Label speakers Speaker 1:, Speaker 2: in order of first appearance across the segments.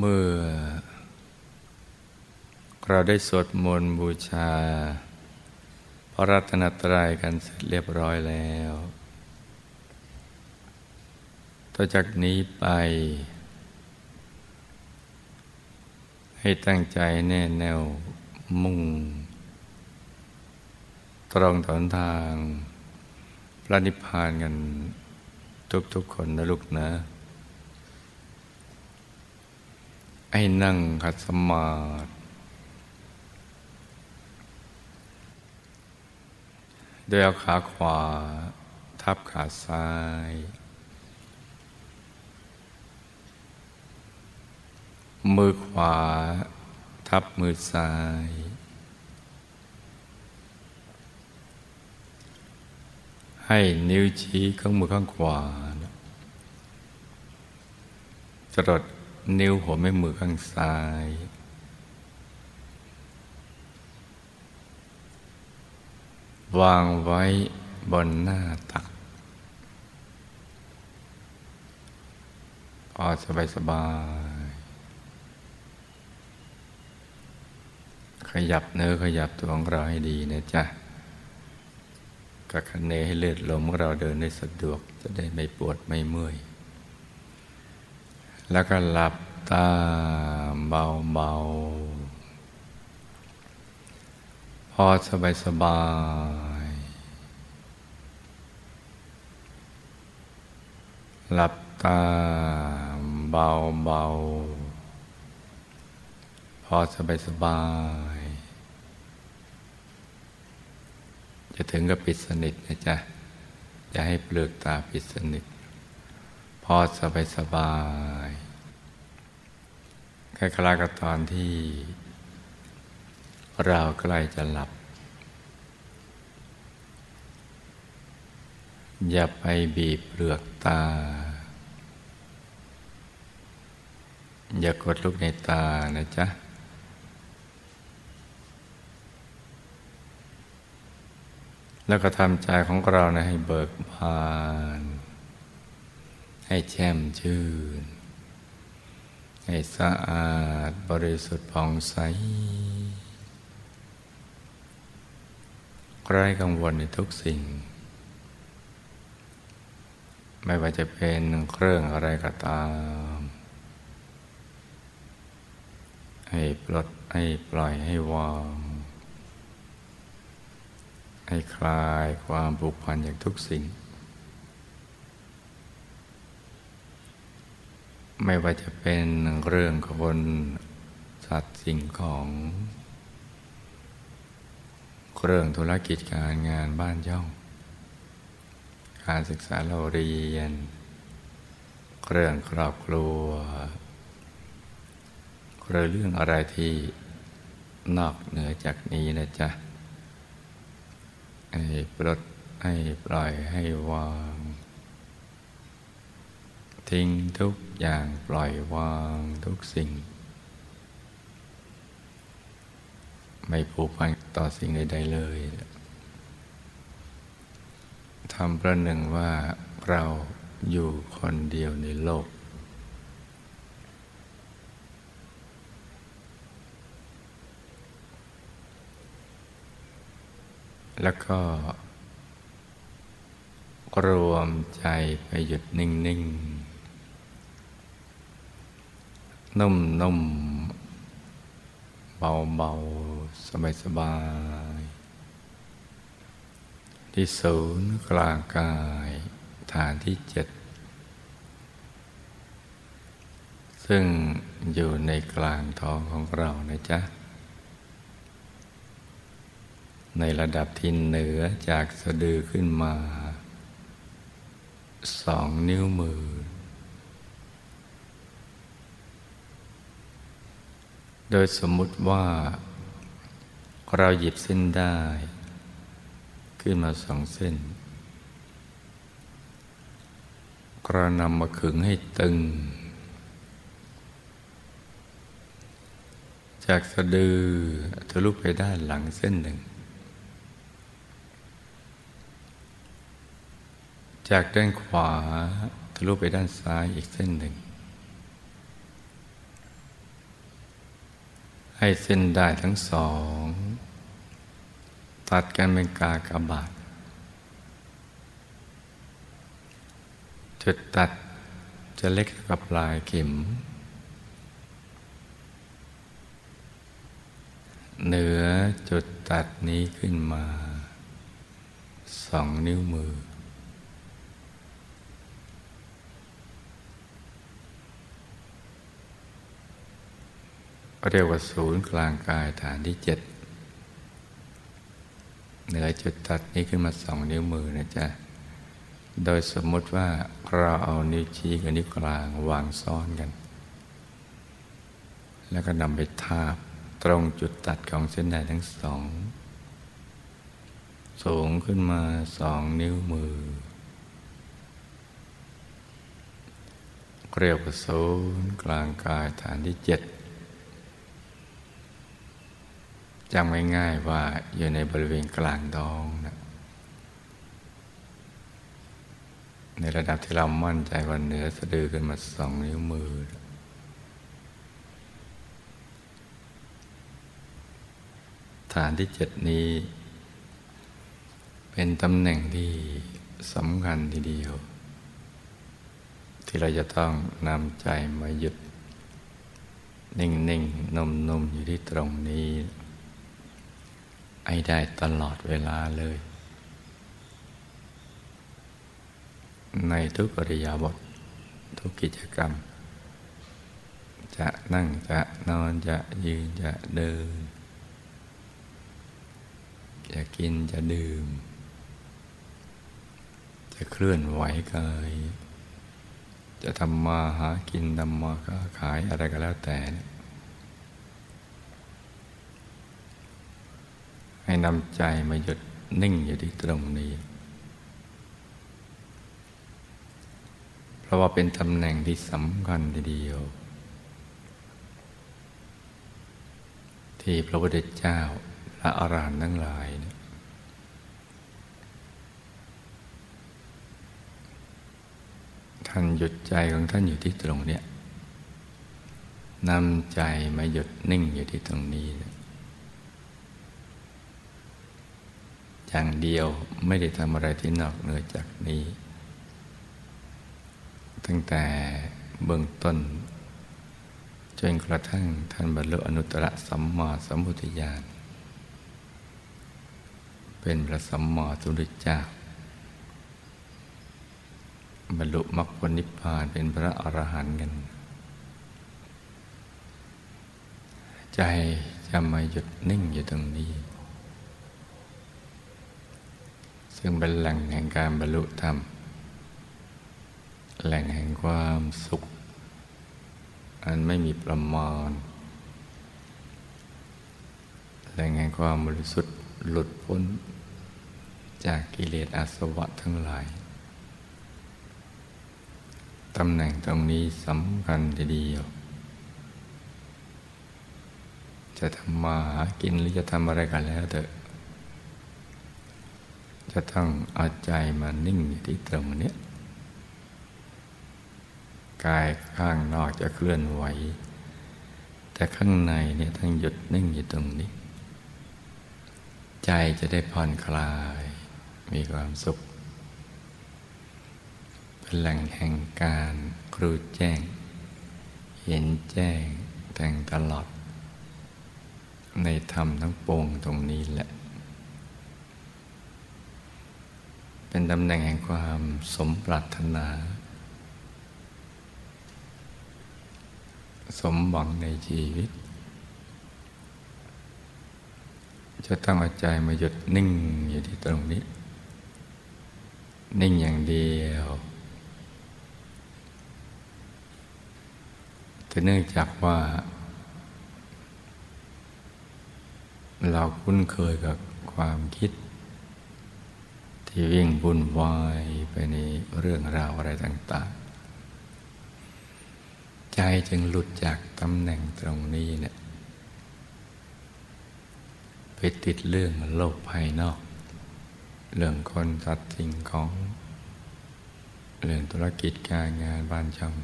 Speaker 1: เมื่อ เราได้สวดมนต์บูชา พระรัตนตรัยกันเสร็จเรียบร้อยแล้วต่อจากนี้ไป ให้ตั้งใจแน่แน่วมุ่ง ตรงถนทางพระนิพพานกันทุกๆคนนะลูกนะ ให้นั่งขัดสมาธิโดยเอาขาขวา ทับขาซ้าย มือขวา ทับมือซ้าย ให้นิ้วชี้ข้างมือข้างขวาจรด นิ้วหัวแม่มือข้างซ้าย วางไว้บนหน้าตัก พอสบายสบาย ขยับเนื้อขยับตัวของเราให้ดีนะจ๊ะกระคันเนให้เลือดลมของเราเดินได้สะดวกจะได้ไม่ปวดไม่เมื่อย แล้วก็หลับตาเบาเบาพอสบายสบายหลับตาเบาเบาพอสบายสบาย จะถึงกับปิดสนิทนะจ๊ะ จะให้เปลือกตาปิดสนิท พอสบายสบายคล้ายๆกับตอนที่ เราใกล้จะหลับ อย่าไปบีบเปลือกตา อย่ากดลูกในตานะจ๊ะแล้วก็ทำใจของเรานะให้เบิกบาน ให้แช่มชื่น ให้สะอาดบริสุทธิ์ผ่องใสไร้กังวลในทุกสิ่ง ไม่ว่าจะเป็นเครื่องอะไรก็ตาม ให้ปลดให้ปล่อยให้วางให้คลายความผูกพันอย่างทุกสิ่ง ไม่ว่าจะเป็นเรื่องคนสัตว์สิ่งของ เรื่องธุรกิจการงานบ้านย่องการศึกษาเราเรียน เรื่องครอบครัวเรื่องอะไรที่นอกเหนือจากนี้นะจ๊ะ ให้ปลดให้ปล่อยให้วาง ทิ้งทุก อย่างปล่อยวางทุกสิ่ง ไม่ผูกพันต่อสิ่งใดๆเลยทำประหนึ่งว่าเราอยู่คนเดียวในโลก แล้วก็ รวมใจไปหยุดนิ่ง ๆ นุ่มนุ่มเบาเบาสบายสบาย ที่ศูนย์กลางกาย ฐานที่เจ็ด ซึ่งอยู่ในกลางท้องของเรานะจ๊ะ ในระดับที่เหนือจากสะดือขึ้นมา สองนิ้วมือ โดยสมมุติว่า เราหยิบเส้นได้ ขึ้นมาสองเส้นเรานำมาขึงให้ตึง จากสะดือทะลุไปด้านหลังเส้นหนึ่ง จากด้านขวาทะลุไปด้านซ้ายอีกเส้นหนึ่ง ให้เส้นได้ทั้งสอง ตัดกันเป็นกากบาทจุดตัดจะเล็กกับลายเข็ม เหนือจุดตัดนี้ขึ้นมา สองนิ้วมือ เรียกว่าศูนย์กลางกายฐานที่เจ็ดเหนือจุดตัดนี้ขึ้นมาสองนิ้วมือนะจ๊ะ โดยสมมติว่าเราเอานิ้วชี้กับนิ้วกลางวางซ้อนกัน แล้วก็นำไปทาบตรงจุดตัดของเส้นได้ทั้งสอง สูงขึ้นมาสองนิ้วมือ เรียกว่าศูนย์กลางกายฐานที่เจ็ด จำง่ายๆว่าอยู่ในบริเวณกลางดองนะในระดับที่เรามั่นใจว่าเหนือสะดือขึ้นมาสองนิ้วมือ ฐานที่เจ็ดนี้ เป็นตำแหน่งที่สำคัญทีเดียว ที่เราจะต้องนำใจมาหยุด นิ่งๆนมๆอยู่ที่ตรงนี้ ไอ้ได้ตลอดเวลาเลย ในทุกอริยาบท ทุกกิจกรรม จะนั่งจะนอนจะยืนจะเดิน จะกินจะดื่ม จะเคลื่อนไหวกายจะทำมาหากินทำมาค้าขายอะไรก็แล้วแต่เนี่ย ให้นำใจมาหยุดนิ่งอยู่ที่ตรงนี้ เพราะว่าเป็นตำแหน่งที่สำคัญทีเดียว ที่พระพุทธเจ้าและอรหันต์ทั้งหลายท่านหยุดใจของท่านอยู่ที่ตรงนี้นำใจมาหยุดนิ่งอยู่ที่ตรงนี้นะ อย่างเดียวไม่ได้ทำอะไรที่นอกเหนือจากนี้ ตั้งแต่เบื้องต้น จนกระทั่งท่านบรรลุอนุตตรสัมมาสัมพุทธญาณเป็นพระสัมมาสัมพุทธเจ้าบรรลุมรรคผลนิพพานเป็นพระอรหันต์กัน ใจจะมาหยุดนิ่งอยู่ตรงนี้ ซึ่งเป็นแหล่งแห่งการบรรลุธรรม แหล่งแห่งความสุข อันไม่มีประมาณ แหล่งแห่งความบริสุทธิ์หลุดพ้น จากกิเลสอาสวะทั้งหลาย ตำแหน่งตรงนี้สำคัญทีเดียวจะทำมาหากินหรือจะทำอะไรกันแล้วเถอะ จะต้องเอาใจมานิ่งอยู่ที่ตรงนี้กายข้างนอกจะเคลื่อนไหว แต่ข้างในเนี่ยต้งหยุดนิ่งอยู่ตรงนี้ ใจจะได้ผ่อนคลาย มีความสุข เป็นแหล่งแห่งการครูแจ้ง เห็นแจ้งแต่งตลอด ในธรรมทั้งปวงตรงนี้แหละ เป็นตำแหน่งแห่งความสมปรารถนา สมหวังในชีวิต จะต้องเอาใจมาหยุดนิ่งอยู่ที่ตรงนี้ นิ่งอย่างเดียวแต่เนื่องจากว่า เราคุ้นเคยกับความคิด ที่วิ่งวุ่นวายไปในเรื่องราวอะไรต่าง ๆ ใจจึงหลุดจากตำแหน่งตรงนี้เนี่ยไปติดเรื่องโลกภายนอก เรื่องคนสัตว์สิ่งของ เรื่องธุรกิจการงานบ้านช่อง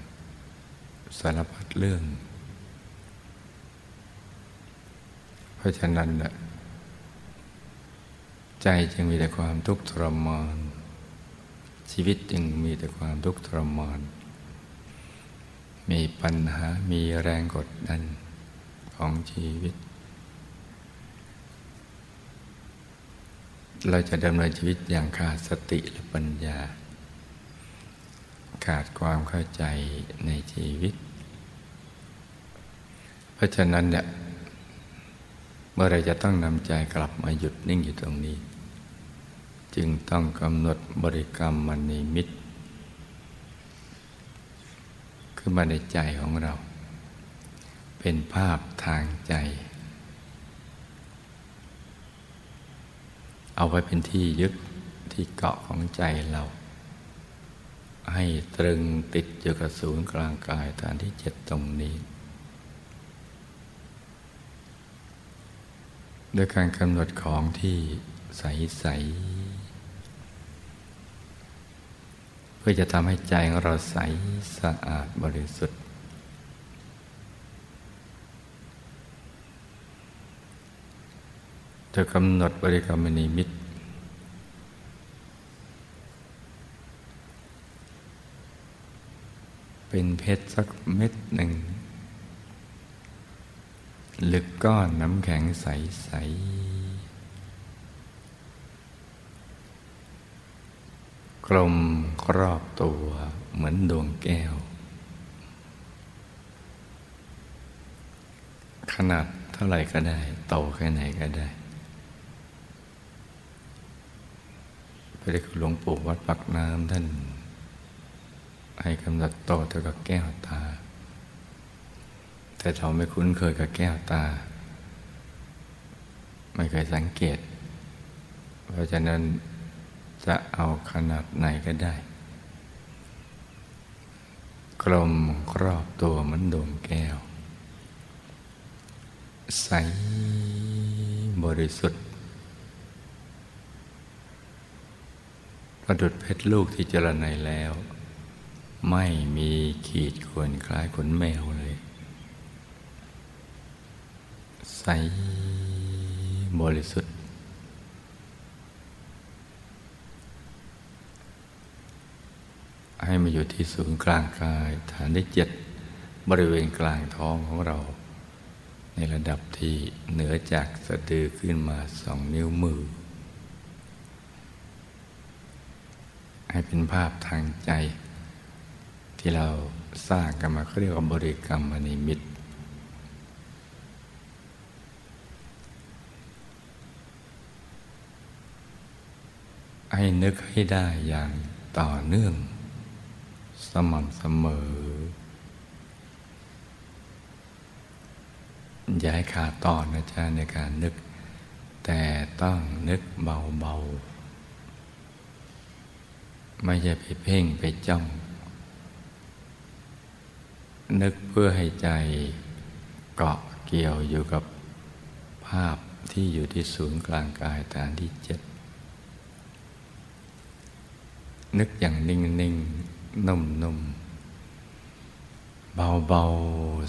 Speaker 1: สารพัดเรื่อง เพราะฉะนั้น ใจจึงมีแต่ความทุกข์ทรมาน ชีวิตจึงมีแต่ความทุกข์ทรมาน มีปัญหา มีแรงกดดันของชีวิต เราจะดำเนินชีวิตอย่างขาดสติและปัญญา ขาดความเข้าใจในชีวิต เพราะฉะนั้นเนี่ยเมื่อไรจะต้องนำใจกลับมาหยุดนิ่งอยู่ตรงนี้ จึงต้องกำหนดบริกรรมมณีมิตรขึ้นมาในใจของเรา เป็นภาพทางใจ เอาไว้เป็นที่ยึดที่เกาะของใจเรา ให้ตรึงติดอยู่กับศูนย์กลางกายฐานที่เจ็ดตรงนี้โดยการกำหนดของที่ใส ๆ เพื่อจะทำให้ใจของเราใสสะอาดบริสุทธิ์ จะกำหนดบริกรรมนิมิตเป็นเพชรสักเม็ดหนึ่ง หลึกก้อนน้ำแข็งใส ๆ ลมครอบตัวเหมือนดวงแก้ว ขนาดเท่าไหร่ก็ได้โตแค่ไหนก็ได้พระเดชหลวงปู่วัดปักน้ำท่าน ให้กำหนดโตเท่ากับแก้วตา แต่เราไม่คุ้นเคยกับแก้วตา ไม่เคยสังเกต เพราะฉะนั้น จะเอาขนาดไหนก็ได้ กลมครอบตัวเหมือนดวงแก้ว ใสบริสุทธิ์ประดุดเพชรลูกที่เจรไนแล้ว ไม่มีขีดข่วนคล้ายขนแมวเลย ใสบริสุทธิ์ ให้มาอยู่ที่ศูนย์กลางกาย ฐานที่เจ็ดบริเวณกลางท้องของเรา ในระดับที่เหนือจากสะดือขึ้นมาสองนิ้วมือ ให้เป็นภาพทางใจ ที่เราสร้างกันมาเขาเรียกว่าบริกรรมนิมิตให้นึกให้ได้อย่างต่อเนื่อง สม่ำเสมอ อย่าให้ขาดตอนนะจ๊ะในการนึก แต่ต้องนึกเบาๆ ไม่ใช่ไปเพ่งไปจ้อง นึกเพื่อให้ใจเกาะเกี่ยวอยู่กับภาพที่อยู่ที่ศูนย์กลางกายฐานที่เจ็ดนึกอย่างนิ่งนิ่ง นุ่มนุ่มเบาเบา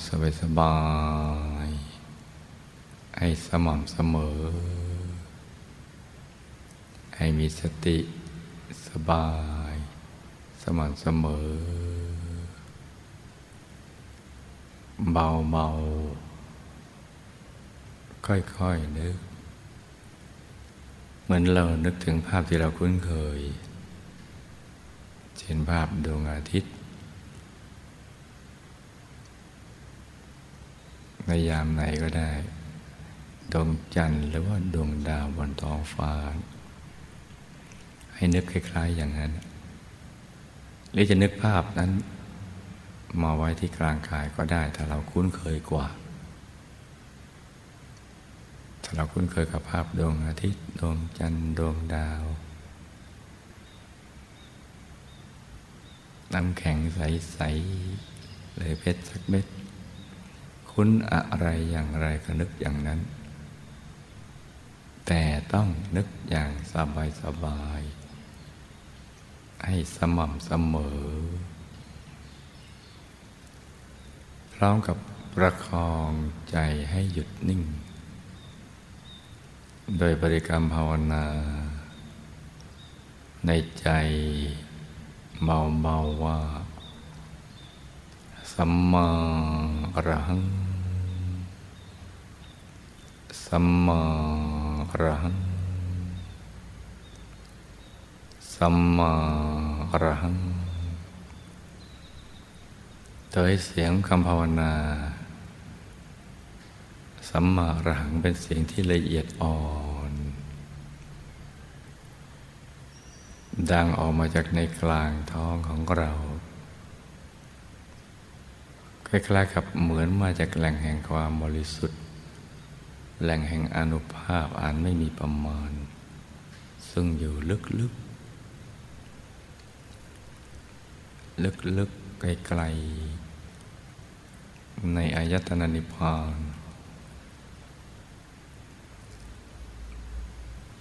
Speaker 1: สบายสบายให้สม่ำเสมอ ให้มีสติสบาย สม่ำเสมอ เบาเบาค่อยๆนึก เหมือนเรานึกถึงภาพที่เราคุ้นเคย เช่นภาพดวงอาทิตย์ ในยามไหนก็ได้ ดวงจันทร์หรือว่าดวงดาวบนท้องฟ้า ให้นึกคล้าย ๆ อย่างนั้น หรือจะนึกภาพนั้น มาไว้ที่กลางกายก็ได้ถ้าเราคุ้นเคยกว่าถ้าเราคุ้นเคยกับภาพดวงอาทิตย์ ดวงจันทร์ดวงดาว น้ำแข็งใส ๆ เลยเพชรสักเม็ด คุ้นอะไรอย่างไรก็นึกอย่างนั้น แต่ต้องนึกอย่างสบายสบายให้สม่ำเสมอ พร้อมกับประคองใจให้หยุดนิ่ง โดยบริกรรมภาวนา ในใจ เมาเมาว่า สัมมาอรหัง สัมมาอรหัง สัมมาอรหังโดยเสียงคำภาวนา สัมมาอรหังเป็นเสียงที่ละเอียดอ่อน ดังออกมาจากในกลางท้องของเราคล้ายๆกับเหมือนมาจากแหล่งแห่งความบริสุทธิ์ แหล่งแห่งอนุภาพอันไม่มีประมาณ ซึ่งอยู่ลึกๆ ลึกๆ ไกลๆ ในอายตนะนิพพาน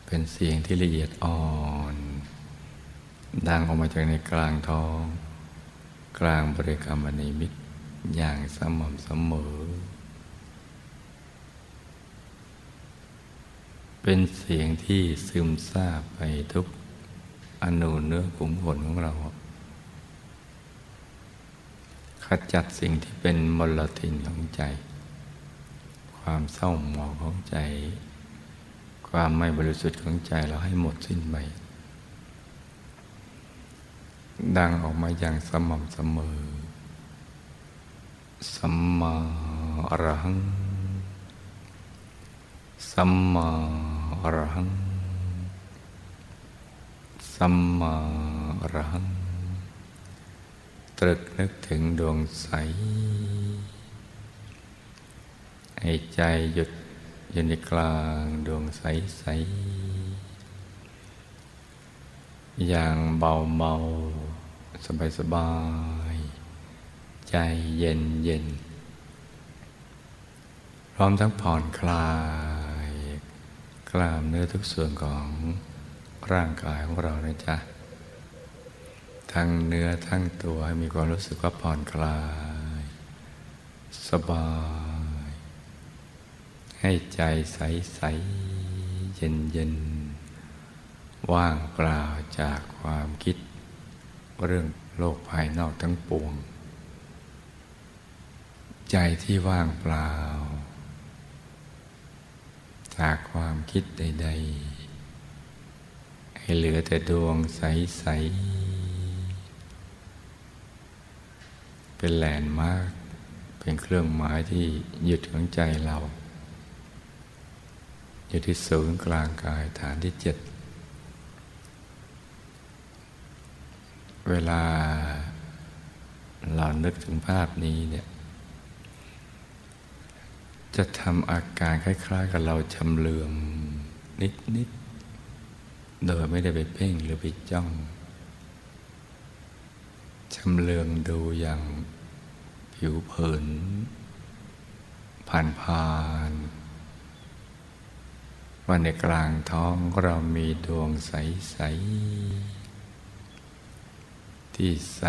Speaker 1: เป็นเสียงที่ละเอียดอ่อน ดังออกมาจากในกลางท้อง กลางบริกรรมนิมิตอย่างสม่ำเสมอ เป็นเสียงที่ซึมซาบไปทุกอนูเนื้อขุมขนของเรา ขจัดสิ่งที่เป็นมลทินของใจ ความเศร้าหมองของใจ ความไม่บริสุทธิ์ของใจเราให้หมดสิ้นไป ดังออกมาอย่างสม่ำเสมอ สัมมาอรหัง สัมมาอรหัง สัมมาอรหัง ตรึกนึกถึงดวงใส ให้ใจหยุดอยู่ในกลางดวงใสใส อย่างเบาเบา สบายสบาย ใจเย็นเย็น พร้อมทั้งผ่อนคลาย กล้ามเนื้อทุกส่วนของร่างกายของเรานะจ๊ะ ทั้งเนื้อทั้งตัวให้มีความรู้สึกว่าผ่อนคลาย สบาย ให้ใจใสใสเย็นเย็นว่างเปล่าจากความคิด เรื่องโลกภายนอกทั้งปวง ใจที่ว่างเปล่า จากความคิดใด ๆ ให้เหลือแต่ดวงใส ๆ เป็นแลนด์มาร์กเป็นเครื่องหมายที่หยุดของใจเรา อยู่ที่ศูนย์กลางกายฐานที่เจ็ด เวลาเรานึกถึงภาพนี้เนี่ย จะทำอาการคล้าย ๆ กับเราชำเลืองนิด ๆ โดยไม่ได้ไปเพ่งหรือไปจ้องชำเลืองดูอย่างผิวเผิน ผ่านผ่านๆว่าในกลางท้องเรามีดวงใส ๆ ที่ใส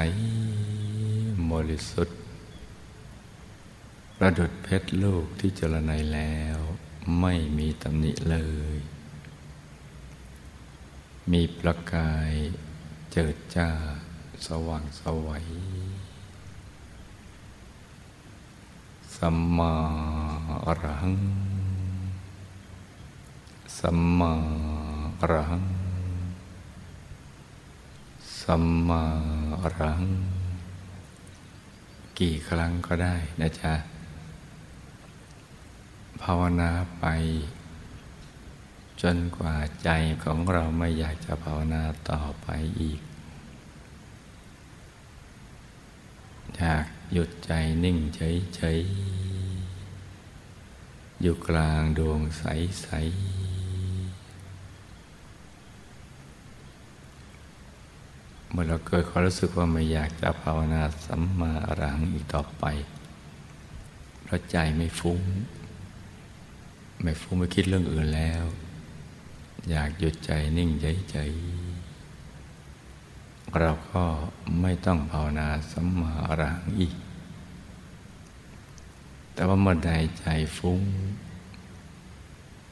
Speaker 1: บริสุทธิ์ประดุดเพชรลูกที่เจรไนแล้วไม่มีตำหนิเลย มีประกายเจิดจ้าสว่างสวัยสัมมาอรหัง สัมมาอรหัง สัมมา อรัง กี่ครั้งก็ได้นะจ๊ะ ภาวนาไป จนกว่าใจของเราไม่อยากจะภาวนาต่อไปอีก อยากหยุดใจนิ่งเฉยๆอยู่กลางดวงใสๆ เมื่อเราเกิดความรู้สึกว่าไม่อยากจะภาวนาสัมมาอรหังอีกต่อไป เพราะใจไม่ฟุ้ง ไม่ฟุ้งไม่คิดเรื่องอื่นแล้ว อยากหยุดใจนิ่งเฉยๆเราก็ไม่ต้องภาวนาสัมมาอรหังอีก แต่ว่าเมื่อใดใจฟุ้ง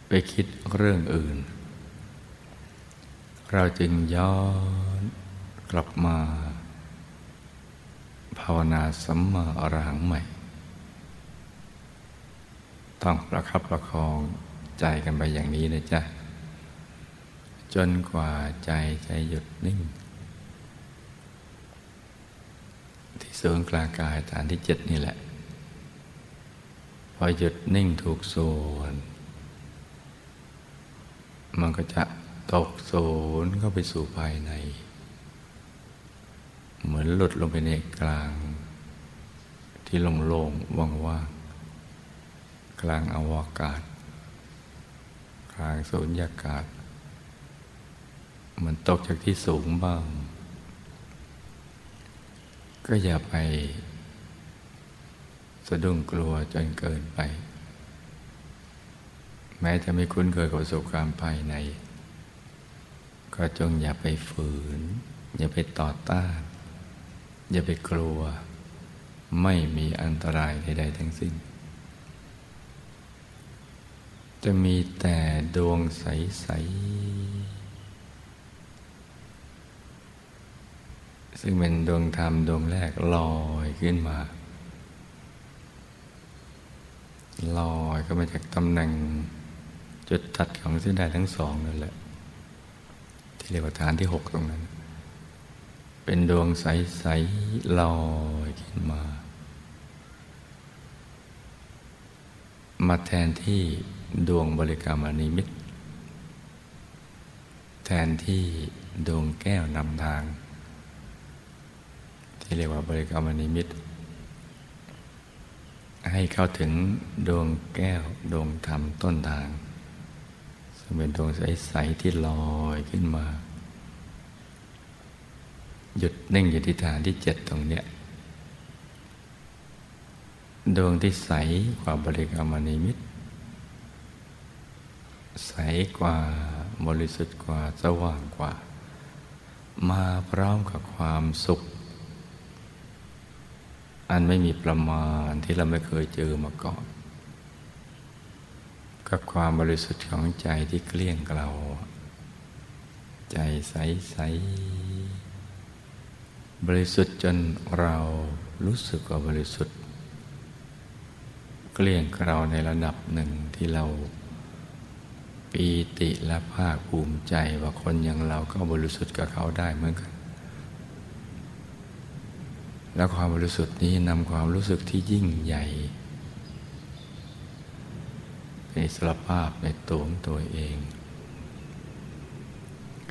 Speaker 1: ไปคิดเรื่องอื่น เราจึงย้อน กลับมา ภาวนาสัมมาอรหังใหม่ ต้องประคับประคองใจกันไปอย่างนี้นะจ๊ะ จนกว่าใจจะหยุดนิ่ง ที่ศูนย์กลางกายฐานที่เจ็ดนี่แหละ พอหยุดนิ่งถูกส่วน มันก็จะตกศูนย์เข้าไปสู่ภายใน เหมือนหลุดลงไปในกลาง ที่โล่งๆว่างๆกลางอวกาศ กลางสูญญากาศ มันตกจากที่สูงบ้าง ก็อย่าไป สะดุ้งกลัวจนเกินไป แม้จะไม่คุ้นเคยกับประสบการณ์ภายใน ก็จงอย่าไปฝืน อย่าไปต่อต้าน อย่าไปกลัว ไม่มีอันตรายใด ๆ ทั้งสิ้น จะมีแต่ดวงใส ๆ ซึ่งเป็นดวงธรรมดวงแรกลอยขึ้นมา ลอยก็มาจากตำแหน่งจุดตัดของเส้นได้ทั้งสองนั่นแหละ ที่เรียกว่าฐานที่หกตรงนั้น เป็นดวงใสๆลอยขึ้นมา มาแทนที่ดวงบริกรรมอนิมิต แทนที่ดวงแก้วนำทาง ที่เรียกว่าบริกรรมอนิมิต ให้เข้าถึงดวงแก้วดวงธรรมต้นทาง ซึ่งเป็นดวงใส ๆ ที่ลอยขึ้นมา หยุดนิ่งอยู่ที่ฐานที่เจ็ดตรงเนี้ยดวงที่ใสกว่าบริกรรมนิมิต ใสกว่าบริสุทธิ์กว่าสว่างกว่า มาพร้อมกับความสุข อันไม่มีประมาณที่เราไม่เคยเจอมาก่อน กับความบริสุทธิ์ของใจที่เกลี้ยงเกลาใจใสใส บริสุทธิ์จนเรารู้สึกว่าบริสุทธิ์ เกลี้ยงเกลาในระดับหนึ่งที่เราปีติและภาคภูมิใจว่าคนอย่างเราก็บริสุทธิ์กับเขาได้เหมือนกัน และความบริสุทธิ์นี้นำความรู้สึกที่ยิ่งใหญ่ในสรภาพในตัวของตัวเอง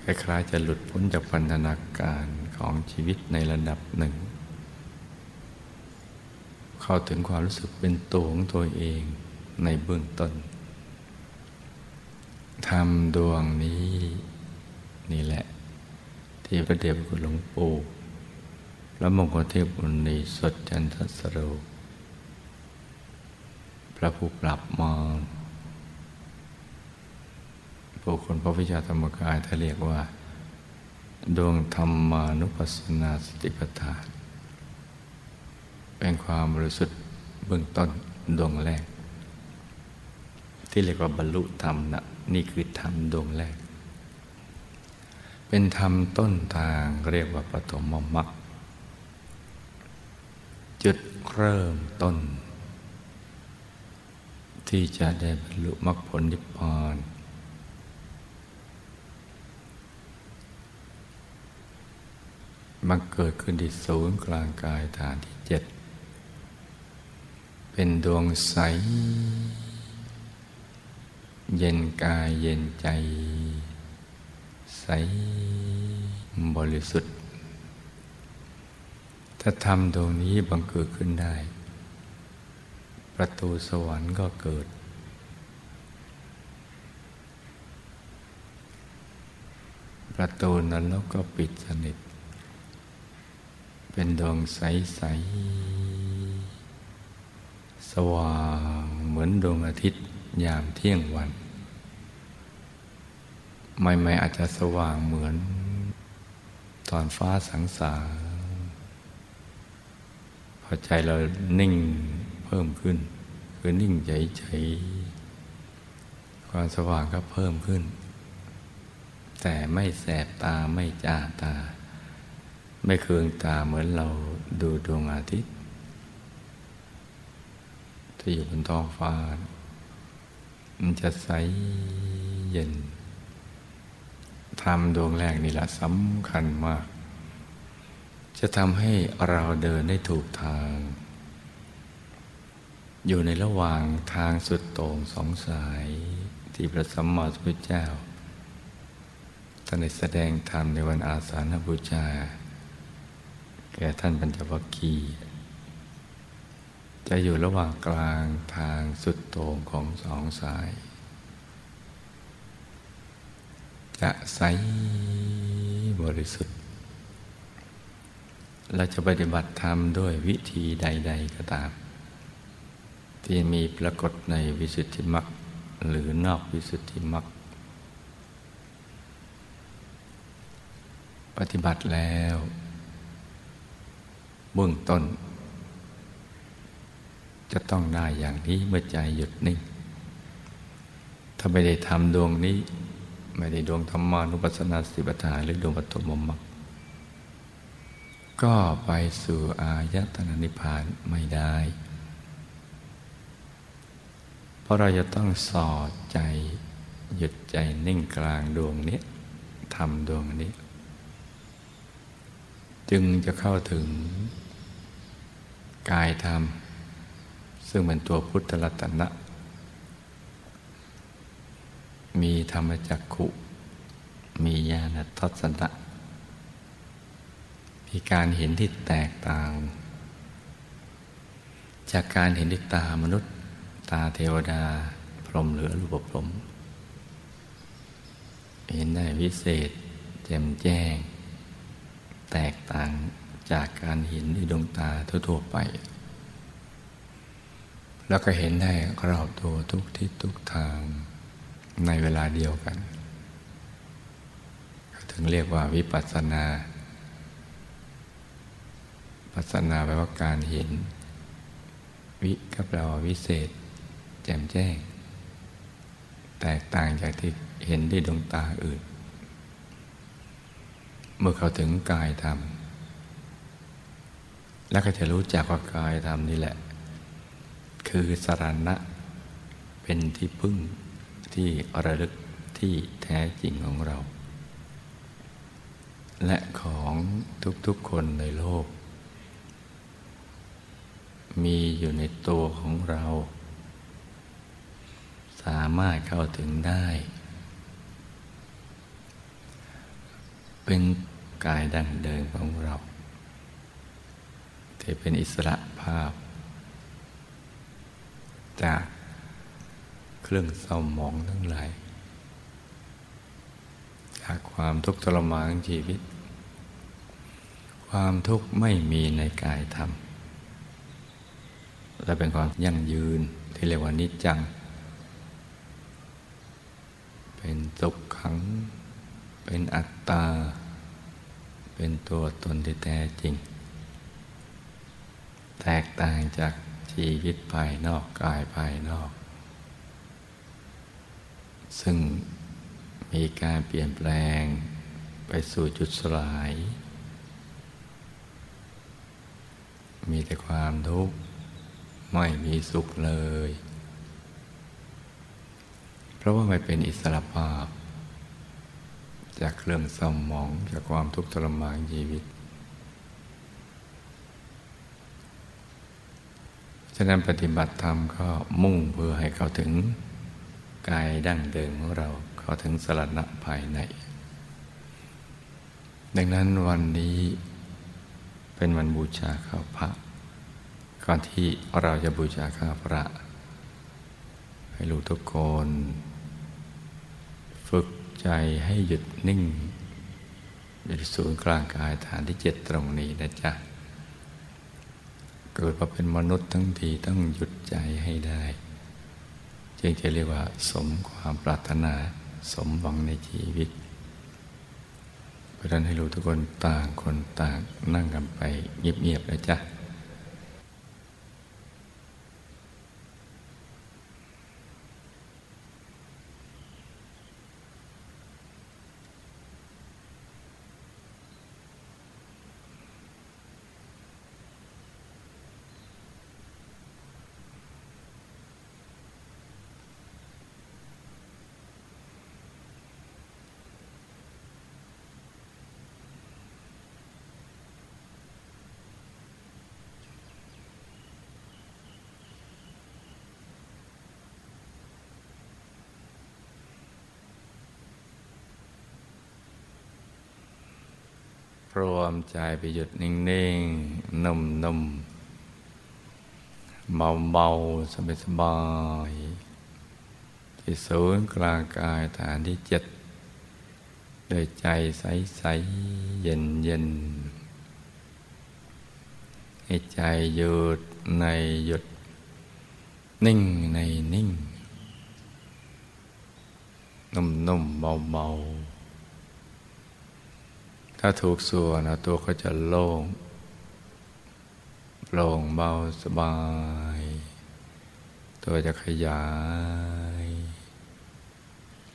Speaker 1: คล้ายๆจะหลุดพ้นจากพันธนาการ ของชีวิตในระดับหนึ่ง เข้าถึงความรู้สึกเป็นตัวของตัวเองในเบื้องต้นทำดวงนี้นี่แหละ ที่พระเดชคุณหลวงปู่และมงคลเทพบุญนีสดจันทสโรพระผู้ปรับมองบุคคลพระวิชาธรรมกายท่าเรียกว่า ดวงธรรมานุปัสสนาสติปัฏฐานเป็นความบริสุทธิ์เบื้องต้นดวงแรก ที่เรียกว่าบรรลุธรรมนะนี่คือธรรมดวงแรก เป็นธรรมต้นทางเรียกว่าปฐมมรรคจุดเริ่มต้น ที่จะได้บรรลุมรรคผลนิพพาน มันเกิดขึ้นที่ศูนย์กลางกายฐานที่เจ็ด เป็นดวงใส เย็นกายเย็นใจ ใสบริสุทธิ์ ถ้าทำดวงนี้บังเกิดขึ้นได้ ประตูสวรรค์ก็เกิดประตูนรกก็ปิดสนิท เป็นดวงใสๆสว่างเหมือนดวงอาทิตย์ยามเที่ยงวันไม่ไม่อาจจะสว่างเหมือน ตอนฟ้าสังสารพอใจเรานิ่งเพิ่มขึ้น คือนิ่งใจใจความสว่างก็เพิ่มขึ้น แต่ไม่แสบตาไม่จ้าตา ไม่เคืองตาเหมือนเราดูดวงอาทิตย์ที่อยู่บนท้องฟ้า มันจะใสเย็นทำดวงแรกนี่แหละสำคัญมาก จะทำให้เราเดินได้ถูกทาง อยู่ในระหว่างทางสุดโต่งสองสายที่พระสัมมาสัมพุทธเจ้าท่านได้แสดงธรรมในวันอาสาฬบูชา แก่ท่านปัญจวัคคีย์จะอยู่ระหว่างกลางทางสุดโต่งของสองสาย จะใสบริสุทธิ์ เราจะปฏิบัติธรรมด้วยวิธีใด ๆ ก็ตาม ที่มีปรากฏในวิสุทธิมรรคหรือนอกวิสุทธิมรรคปฏิบัติแล้ว เบื้องต้น จะต้องได้อย่างนี้เมื่อใจหยุดนิ่ง ถ้าไม่ได้ทำดวงนี้ ไม่ได้ดวงธรรมานุปัสสนาสิบฐานหรือดวงปฐมมรรคก็ไปสู่อายตนะนิพพานไม่ได้ เพราะเราจะต้องสอดใจหยุดใจนิ่งกลางดวงนี้ทำดวงนี้ จึงจะเข้าถึง กายธรรม ซึ่งเป็นตัวพุทธรัตนะ มีธรรมจักขุ มีญาณทัศนะมีการเห็นที่แตกต่าง จากการเห็นที่ตามนุษย์ ตาเทวดา พรหมหรือรูปพรหมเห็นได้วิเศษ แจ่มแจ้ง แตกต่าง จากการเห็นในดวงตาทั่วๆไป แล้วก็เห็นได้รอบตัวทุกทิศทุกทางในเวลาเดียวกัน ถึงเรียกว่าวิปัสสนา ปัสสนาแปลว่าการเห็น วิก็แปลว่าวิเศษ แจ่มแจ้ง แตกต่างจากที่เห็นด้วยดวงตาอื่น เมื่อเขาถึงกายธรรม แล้วก็จะรู้จักว่ากายธรรมนี่แหละ คือสรณะเป็นที่พึ่งที่ระลึกที่แท้จริงของเรา และของทุกๆคนในโลก มีอยู่ในตัวของเรา สามารถเข้าถึงได้ เป็นกายดั้งเดิมของเรา ที่เป็นอิสระภาพ จากเครื่องเศร้าหมองทั้งหลาย จากความทุกข์ทรมานของชีวิต ความทุกข์ไม่มีในกายธรรม และเป็นความยั่งยืนที่เรียกว่านิจจัง เป็นสุขขัง เป็นอัตตา เป็นตัวตนที่แท้จริง แตกต่างจากชีวิตภายนอกกายภายนอก ซึ่งมีการเปลี่ยนแปลงไปสู่จุดสลาย มีแต่ความทุกข์ไม่มีสุขเลย เพราะว่าไม่เป็นอิสระภาพ จากเครื่องสมองจากความทุกข์ทรมานชีวิต ฉะนั้นปฏิบัติธรรมก็มุ่งเพื่อให้เขาถึงกายดั้งเดิมของเราเขาถึงสรณะภายใน ดังนั้นวันนี้เป็นวันบูชาข้าพระ ก่อนที่เราจะบูชาข้าพระ ให้รู้ทุกคน ฝึกใจให้หยุดนิ่งอยู่ศูนย์กลางกายฐานที่เจ็ดตรงนี้นะจ๊ะ เกิดมาเป็นมนุษย์ทั้งทีต้องหยุดใจให้ได้ จึงจะเรียกว่า สมความปรารถนาสมหวังในชีวิตเพราะนั้นให้รู้ทุกคนต่างคนต่างนั่งกันไปเงียบๆนะจ๊ะ รวม ใจไปหยุดนิ่งๆ นุ่มๆ เบาๆ สบายๆ ที่ศูนย์กลางกายฐานที่เจ็ดด้วยใจใสๆ เย็นๆ ให้ใจหยุดในหยุด นิ่งในนิ่ง นุ่มๆ เบาๆ ถ้าถูกส่วนตัวก็จะโล่งโปร่งเบาสบาย ตัวจะขยาย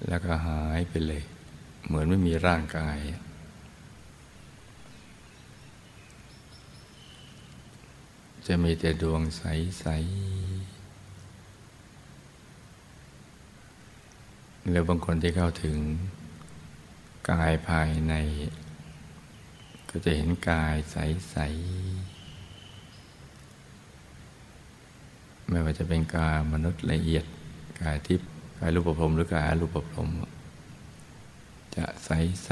Speaker 1: แล้วก็หายไปเลย เหมือนไม่มีร่างกาย จะมีแต่ดวงใสๆหรือบางคนที่เข้าถึงกายภายใน ก็จะเห็นกายใส ๆ ไม่ว่าจะเป็นกายมนุษย์ละเอียด กายทิพย์กายรูปภพหรือกายอรูปภพจะใสใส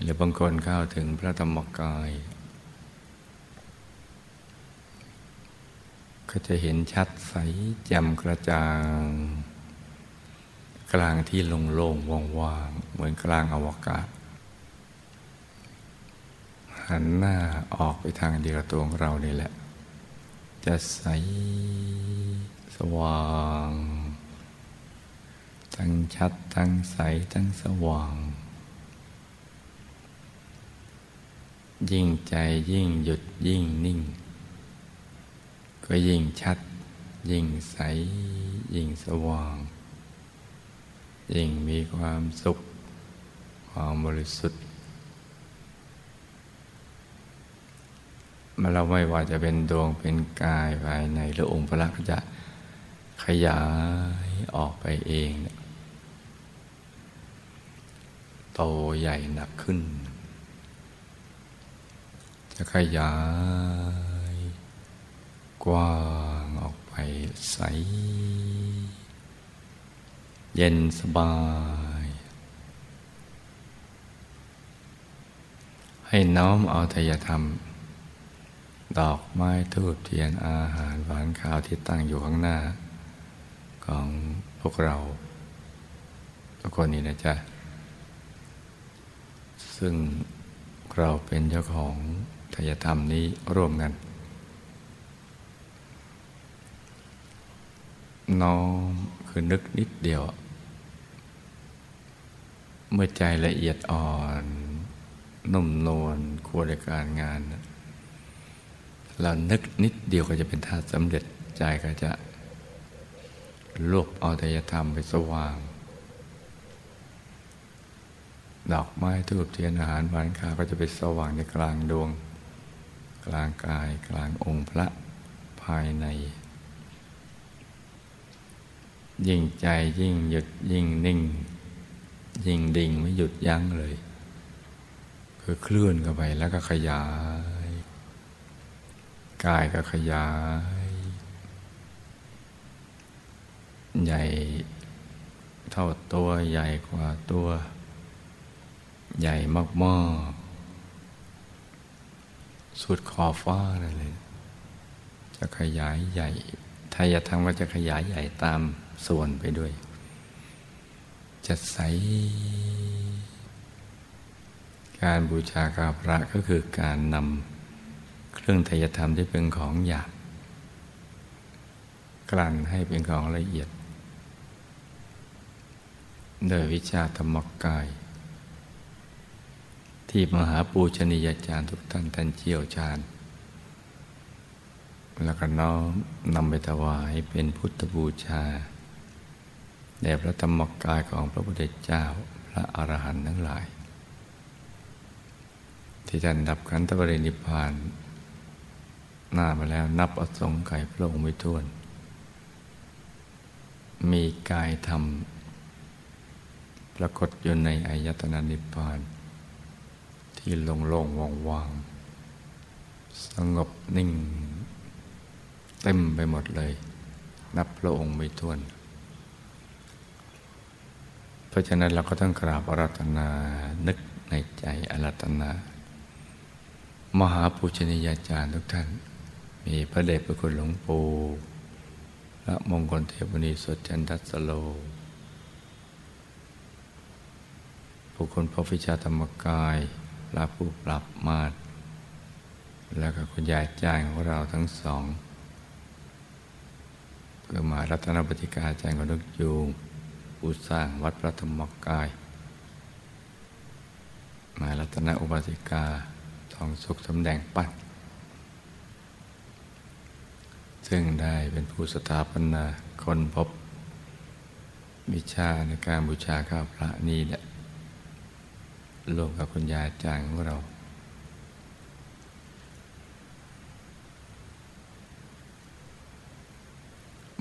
Speaker 1: หรือบางคนเข้าถึงพระธรรมกาย ก็จะเห็นชัดใสแจ่มกระจ่าง กลางที่โล่งๆว่างๆเหมือนกลางอวกาศ หันหน้าออกไปทางเดียวตัวของเรานี่แหละ จะใสสว่าง ทั้งชัด ทั้งใส ทั้งสว่าง ยิ่งใจยิ่งหยุดยิ่งนิ่ง ก็ยิ่งชัด ยิ่งใส ยิ่งสว่าง ยิ่งมีความสุข ความบริสุทธิ์มาเราไม่ว่าจะเป็นดวงเป็นกายภายในหรือองค์พระก็จะขยายออกไปเองโตใหญ่หนักขึ้น จะขยาย กว้างออกไปใส เย็นสบาย ให้น้อมเอาทยธรรม ดอกไม้ทูบเทียนอาหารหวานข้าวที่ตั้งอยู่ข้างหน้า ของพวกเราทุกคนนี้นะจ๊ะ ซึ่งเราเป็นเจ้าของทายธรรมนี้ร่วมกันน้อมคือนึกนิดเดียว เมื่อใจละเอียดอ่อน นุ่มนวลควรในการงาน เรานึกนิดเดียวก็จะเป็นธาตุสำเร็จใจก็จะรวบเอาทยธรรมไปสว่าง ดอกไม้ทูบเทียนอาหารหวานข้าวก็จะไปสว่างในกลางดวง กลางกายกลางองค์พระภายใน ยิ่งใจยิ่งหยุดยิ่งนิ่ง ยิ่งดิ่งไม่หยุดยั้งเลย คือเคลื่อนเข้าไปแล้วก็ขยาย กายก็ขยาย ใหญ่เท่าตัวใหญ่กว่าตัว ใหญ่มากๆ สุดขอบฟ้าเลย จะขยายใหญ่ทายธรรมก็จะขยายใหญ่ตามส่วนไปด้วย จะใส การบูชากาพระก็คือการนำเครื่องทยธรรมที่เป็นของหยาบกลั่นให้เป็นของละเอียดโดยวิชาธรรมกาย ที่มหาปูชนียาจารย์ทุกท่านท่านเชี่ยวชาญ แล้วก็น้อมนำไปถวายเป็นพุทธบูชา แด่พระธรรมกายของพระพุทธเจ้าพระอรหันต์ทั้งหลาย ที่ท่านดับขันธปรินิพาน หน้ามาแล้วนับอสงไขยพระองค์ไม่ท้วน มีกายธรรม ปรากฏอยู่ในอายตนะนิพพาน ที่โล่งๆว่างๆสงบนิ่ง เต็มไปหมดเลย นับพระองค์ไม่ถ้วน เพราะฉะนั้นเราก็ต้องกราบอารัตนานึกในใจอารัตนา มหาปูชนียาจารย์ทุกท่าน มีพระเดชพระคุณหลวงปู่พระมงคลเทพนีสดจันทัสโลผู้คนพระฟิชาธรรมกายพระผู้ปรับมาตแล้วก็คุณยายจ้างของเราทั้งสองเพื่อมารัตนปฏิกาจารย์ของนึกยูง ผู้สร้างวัดพระธรรมกาย มารัตนอุบาสิกาทองสุขสำแดงปั้นซึ่งได้เป็นผู้สถาปนาคนพบ วิชาในการบูชาข้าพระนี่แหละรวมกับคุณยายจางของเรา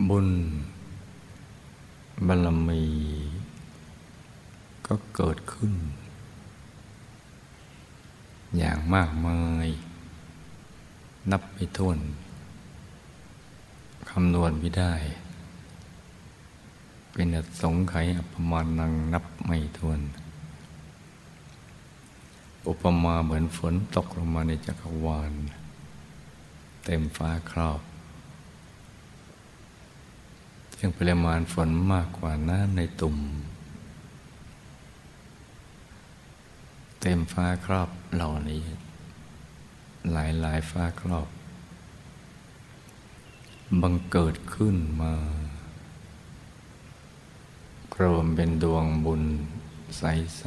Speaker 1: บุญ บารมี ก็เกิดขึ้น อย่างมากมาย นับไม่ถ้วนคำนวณไม่ได้ เป็นสงไขอัปมาณังนับไม่ถ้วนอุปมาเหมือนฝนตกลงมาในจักรวาล เต็มฟ้าครอบ ยังปริมาณฝนมากกว่าน้ำในตุ่ม เต็มฟ้าครอบเหล่านี้ หลายหลายฟ้าครอบ บังเกิดขึ้นมารวมเป็นดวงบุญใส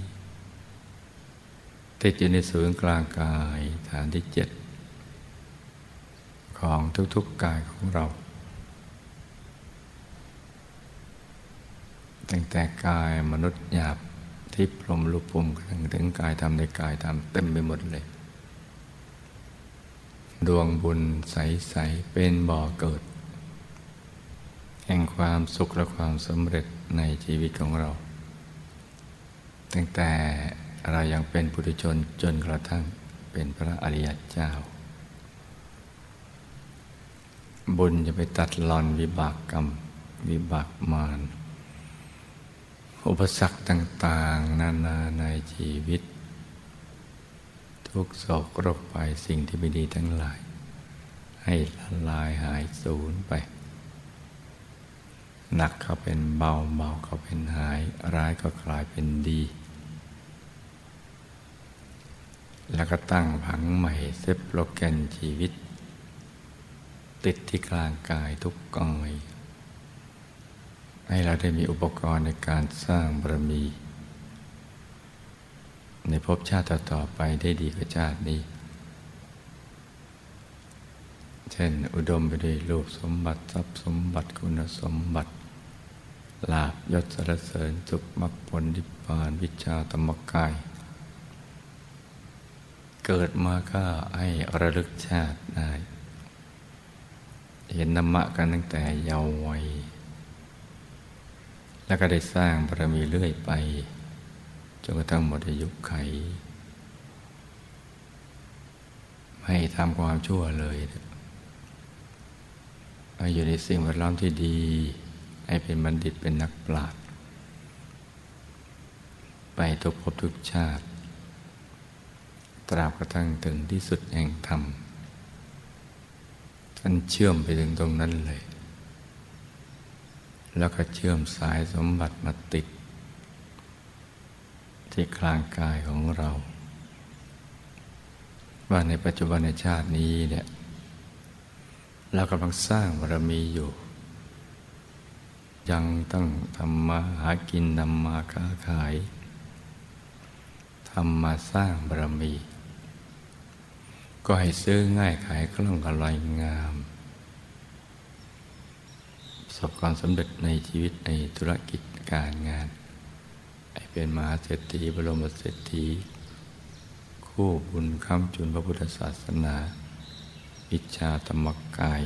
Speaker 1: ๆ ติดอยู่ในศูนย์กลางกายฐานที่เจ็ดของทุกๆกายของเรา ตั้งแต่กายมนุษย์หยาบที่พรมรูปภูมิถึงถึงกายทำในกายทำเต็มไปหมดเลย ดวงบุญใส ๆ เป็นบ่อเกิด แห่งความสุขและความสำเร็จในชีวิตของเรา ตั้งแต่เรายังเป็นปุถุชนจนกระทั่งเป็นพระอริยเจ้า บุญจะไปตัดหลอนวิบากกรรม วิบากมาร อุปสรรคต่าง ๆ นานาในชีวิต ทุกโศกโรคไปสิ่งที่ไม่ดีทั้งหลาย ให้ละลายหายสูญไป หนักเขาเป็นเบาเบาเขาเป็นหาย ร้ายก็กลายเป็นดี แล้วก็ตั้งผังใหม่เซฟโปรแกรมชีวิต ติดที่กลางกายทุกกอย ให้เราได้มีอุปกรณ์ในการสร้างบารมี ในภพชาติต่อไปได้ดีกว่าชาตินี้ เช่น อุดมไปด้วยรูปสมบัติทรัพย์สมบัติคุณสมบัติลาบยศสรเสริญสุขมรรคผลนิพพานวิชาธรรมกาย เกิดมาก็ให้ระลึกชาติได้ เห็นธรรมะกันตั้งแต่เยาว์วัย แล้วก็ได้สร้างบารมีเรื่อยไปจนกระทั่งหมดอายุไข ไม่ทำความชั่วเลยอยู่ในสิ่งแวดล้อมที่ดี ให้เป็นบัณฑิตเป็นนักปราชญ์ไปทุกภพทุกชาติ ตราบกระทั่งถึงที่สุดแห่งธรรมท่านเชื่อมไปถึงตรงนั้นเลย แล้วก็เชื่อมสายสมบัติมาติด ที่กลางกายของเรา ว่าในปัจจุบันในชาตินี้เนี่ยเรากำลังสร้างบารมีอยู่ ยังต้องทำมาหากินนำมาค้าขายทำมาสร้างบารมี ก็ให้ซื้อง่ายขายคล่องอร่อยงาม สบความสำเร็จในชีวิตในธุรกิจการงานให้เป็นมหาเศรษฐีบรมเศรษฐี คู่บุญคำจุนพระพุทธศาสนาวิชาธรรมกาย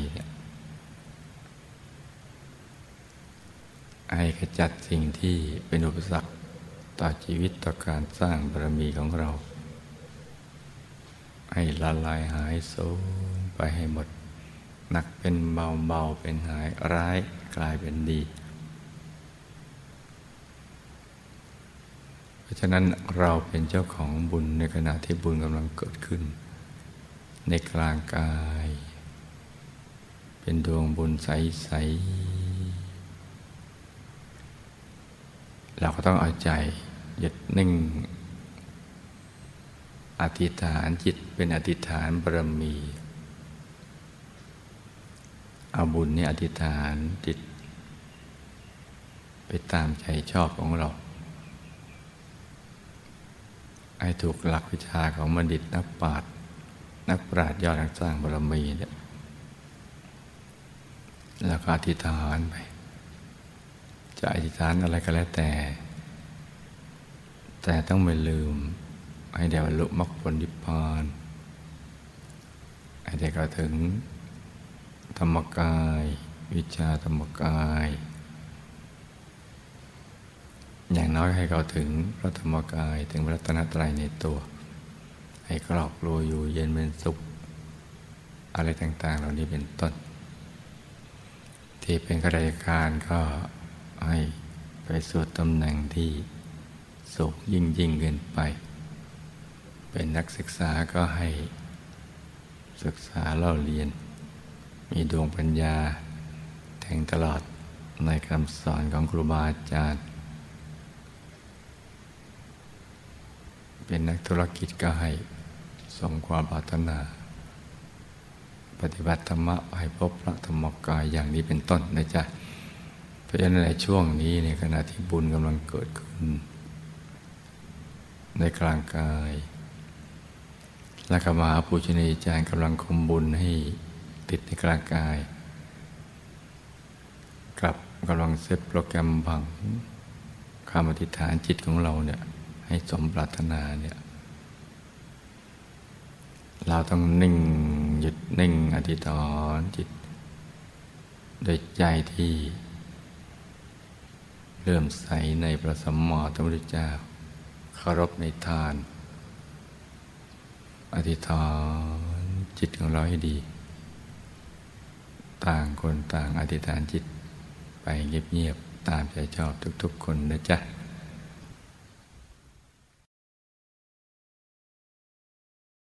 Speaker 1: ให้ขจัดสิ่งที่เป็นอุปสรรคต่อชีวิตต่อการสร้างบารมีของเรา ให้ละลายหายสูงไปให้หมด หนักเป็นเบาเบาเป็นหายร้ายกลายเป็นดี เพราะฉะนั้นเราเป็นเจ้าของบุญในขณะที่บุญกำลังเกิดขึ้น ในกลางกาย เป็นดวงบุญใส ๆ เราก็ต้องเอาใจหยุดนิ่งอธิษฐานจิตเป็นอธิษฐานบารมี เอาบุญนี่อธิษฐานจิต ไปตามใจชอบของเราให้ถูกหลักวิชาของบัณฑิตนักปราชญ์นักปราชญ์ยอดนักสร้างบารมีเนี่ยแล้วก็อธิษฐานไป จะอธิษฐานอะไรก็แล้วแต่ แต่ต้องไม่ลืม ให้ได้บรรลุมรรคผลนิพพานให้ได้เข้าถึง ธรรมกาย วิชาธรรมกาย อย่างน้อยให้เขาถึงพระธรรมกายถึงพระรัตนตรัยในตัว ให้ครอบรัวอยู่เย็นเป็นสุข อะไรต่าง ๆ เหล่านี้เป็นต้น ที่เป็นข้าราชการก็ให้ไปสู่ตำแหน่งที่สุขยิ่งยิ่งเกินไป เป็นนักศึกษาก็ให้ศึกษาเล่าเรียน มีดวงปัญญาแทงตลอดในคำสอนของครูบาอาจารย์ เป็นนักธุรกิจก็ให้สมความปรารถนา ปฏิบัติธรรมะให้พบพระธรรมกายอย่างนี้เป็นต้นนะจ๊ะเพราะฉะนั้นในช่วงนี้ในขณะที่บุญกำลังเกิดขึ้น ในกลางกายและกมาปูชนียจารย์กำลังคมบุญให้ ติดในกลางกาย กลับกำลังเซตโปรแกรมบังคำอธิษฐานจิตของเราเนี่ยให้สมปรารถนาเนี่ยเราต้องนิ่งหยุดนิ่งอธิษฐานจิต โดยใจที่ เริ่มใสในพระสัมมาสัมพุทธเจ้าเคารพในทาน อธิษฐานจิตของเราให้ดี ต่างคนต่างอธิษฐานจิต ไปเงียบๆตามใจชอบทุกๆคนนะจ๊ะ